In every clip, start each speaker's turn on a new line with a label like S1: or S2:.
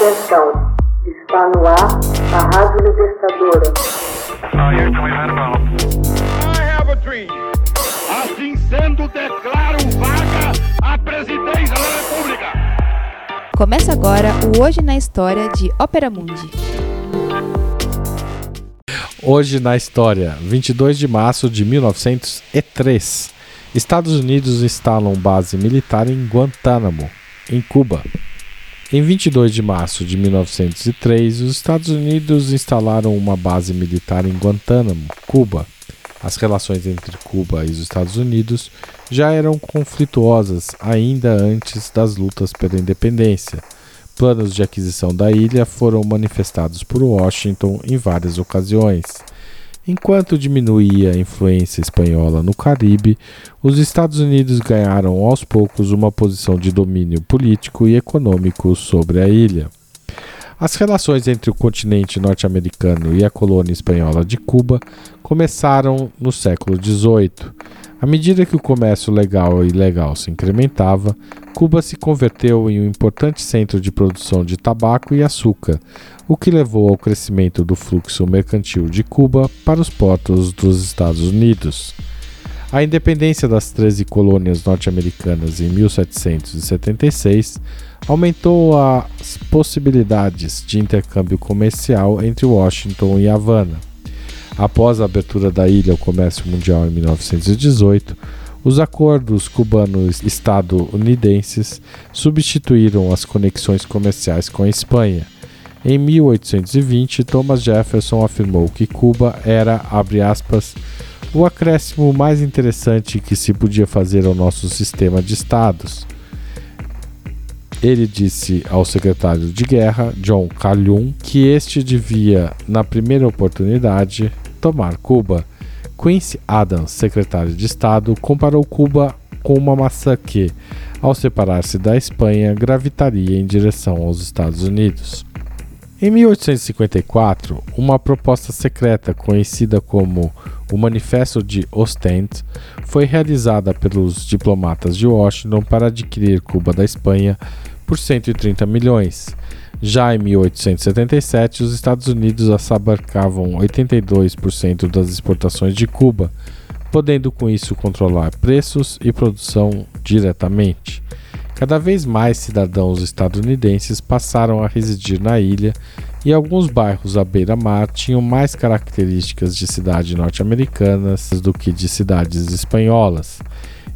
S1: Atenção, está no ar a Rádio Libertadora.
S2: Assim sendo, declaro vaga a presidência da República.
S3: Começa agora o Hoje na História de Ópera Mundi.
S4: Hoje na história, 22 de março de 1903, Estados Unidos instalam base militar em Guantánamo, em Cuba. Em 22 de março de 1903, os Estados Unidos instalaram uma base militar em Guantánamo, Cuba. As relações entre Cuba e os Estados Unidos já eram conflituosas ainda antes das lutas pela independência. Planos de aquisição da ilha foram manifestados por Washington em várias ocasiões. Enquanto diminuía a influência espanhola no Caribe, os Estados Unidos ganharam aos poucos uma posição de domínio político e econômico sobre a ilha. As relações entre o continente norte-americano e a colônia espanhola de Cuba começaram no século XVIII. À medida que o comércio legal e ilegal se incrementava, Cuba se converteu em um importante centro de produção de tabaco e açúcar, o que levou ao crescimento do fluxo mercantil de Cuba para os portos dos Estados Unidos. A independência das 13 colônias norte-americanas em 1776 aumentou as possibilidades de intercâmbio comercial entre Washington e Havana. Após a abertura da ilha ao comércio mundial em 1918, os acordos cubano-estadunidenses substituíram as conexões comerciais com a Espanha. Em 1820, Thomas Jefferson afirmou que Cuba era, abre aspas, o acréscimo mais interessante que se podia fazer ao nosso sistema de estados. Ele disse ao secretário de guerra, John Calhoun, que este devia, na primeira oportunidade, tomar Cuba. Quincy Adams, secretário de Estado, comparou Cuba com uma maçã que, ao separar-se da Espanha, gravitaria em direção aos Estados Unidos. Em 1854, uma proposta secreta conhecida como o Manifesto de Ostend foi realizada pelos diplomatas de Washington para adquirir Cuba da Espanha por 130 milhões. Já em 1877, os Estados Unidos assabarcavam 82% das exportações de Cuba, podendo com isso controlar preços e produção diretamente. Cada vez mais cidadãos estadunidenses passaram a residir na ilha e alguns bairros à beira-mar tinham mais características de cidade norte-americanas do que de cidades espanholas.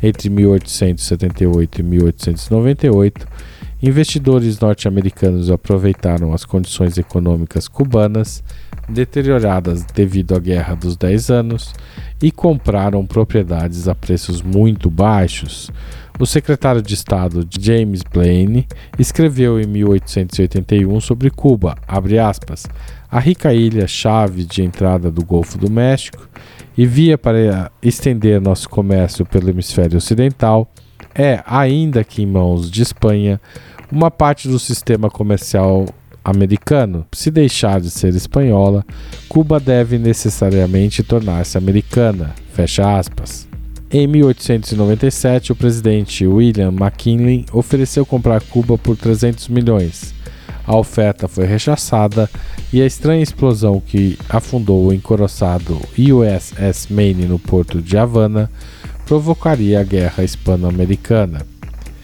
S4: Entre 1878 e 1898, investidores norte-americanos aproveitaram as condições econômicas cubanas, deterioradas devido à Guerra dos Dez Anos, e compraram propriedades a preços muito baixos. O secretário de Estado James Blaine escreveu em 1881 sobre Cuba, aspas, a rica ilha-chave de entrada do Golfo do México e via para estender nosso comércio pelo hemisfério ocidental, é, ainda que em mãos de Espanha, uma parte do sistema comercial americano. Se deixar de ser espanhola, Cuba deve necessariamente tornar-se americana. Fecha aspas. Em 1897, o presidente William McKinley ofereceu comprar Cuba por 300 milhões. A oferta foi rechaçada e a estranha explosão que afundou o encoroçado USS Maine no porto de Havana provocaria a Guerra Hispano-Americana.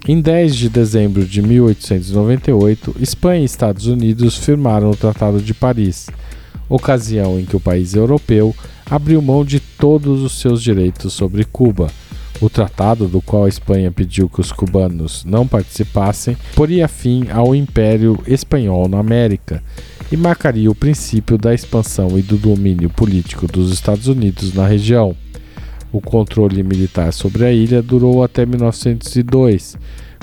S4: Em 10 de dezembro de 1898, Espanha e Estados Unidos firmaram o Tratado de Paris, ocasião em que o país europeu abriu mão de todos os seus direitos sobre Cuba. O tratado, do qual a Espanha pediu que os cubanos não participassem, poria fim ao Império Espanhol na América e marcaria o princípio da expansão e do domínio político dos Estados Unidos na região. O controle militar sobre a ilha durou até 1902,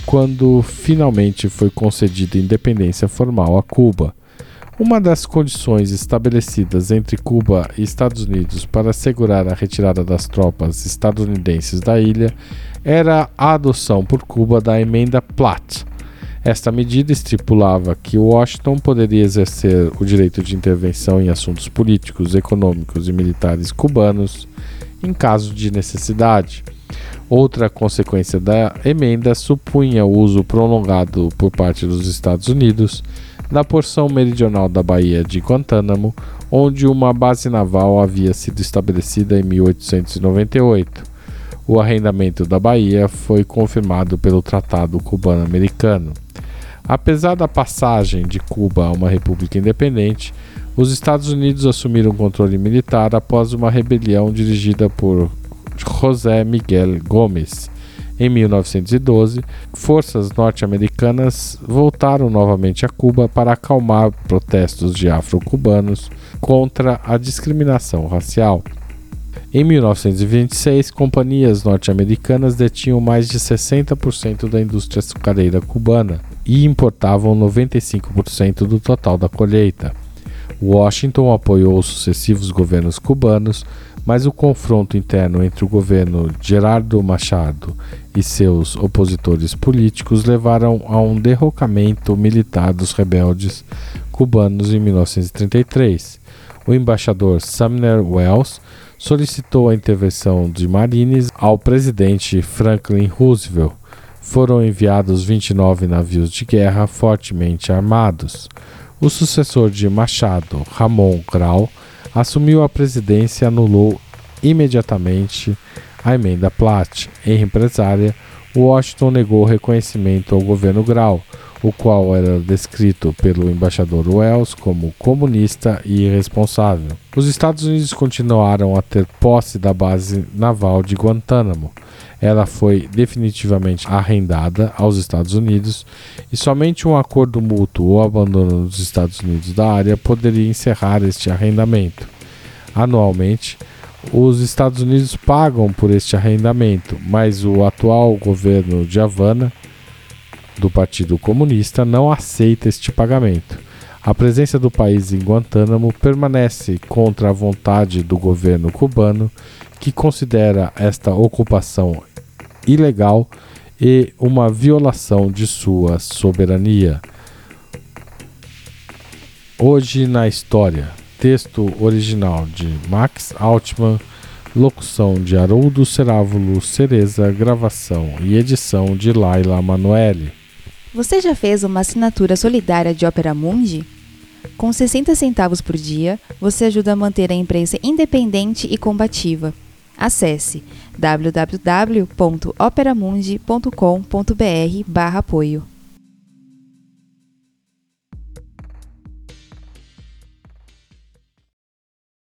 S4: quando finalmente foi concedida independência formal a Cuba. Uma das condições estabelecidas entre Cuba e Estados Unidos para assegurar a retirada das tropas estadunidenses da ilha era a adoção por Cuba da emenda Platt. Esta medida estipulava que Washington poderia exercer o direito de intervenção em assuntos políticos, econômicos e militares cubanos em caso de necessidade. Outra consequência da emenda supunha o uso prolongado por parte dos Estados Unidos na porção meridional da Baía de Guantánamo, onde uma base naval havia sido estabelecida em 1898. O arrendamento da Bahia foi confirmado pelo Tratado Cubano-Americano. Apesar da passagem de Cuba a uma república independente, os Estados Unidos assumiram o controle militar após uma rebelião dirigida por José Miguel Gomes. Em 1912, forças norte-americanas voltaram novamente a Cuba para acalmar protestos de afro-cubanos contra a discriminação racial. Em 1926, companhias norte-americanas detinham mais de 60% da indústria açucareira cubana e importavam 95% do total da colheita. Washington apoiou os sucessivos governos cubanos, mas o confronto interno entre o governo Gerardo Machado e seus opositores políticos levaram a um derrocamento militar dos rebeldes cubanos em 1933. O embaixador Sumner Wells solicitou a intervenção de marines ao presidente Franklin Roosevelt. Foram enviados 29 navios de guerra fortemente armados. O sucessor de Machado, Ramon Grau, assumiu a presidência e anulou imediatamente a emenda Platt. Em represária, Washington negou reconhecimento ao governo Grau, o qual era descrito pelo embaixador Wells como comunista e irresponsável. Os Estados Unidos continuaram a ter posse da base naval de Guantánamo. Ela foi definitivamente arrendada aos Estados Unidos e somente um acordo mútuo ou abandono dos Estados Unidos da área poderia encerrar este arrendamento. Anualmente, os Estados Unidos pagam por este arrendamento, mas o atual governo de Havana do Partido Comunista não aceita este pagamento. A presença do país em Guantánamo permanece contra a vontade do governo cubano, que considera esta ocupação ilegal e uma violação de sua soberania. Hoje na História. Texto original de Max Altman, locução de Haroldo Cerávulo Cereza, gravação e edição de Laila Manoeli.
S3: Você já fez uma assinatura solidária de Opera Mundi? Com 60 centavos por dia, você ajuda a manter a imprensa independente e combativa. Acesse www.operamundi.com.br/apoio.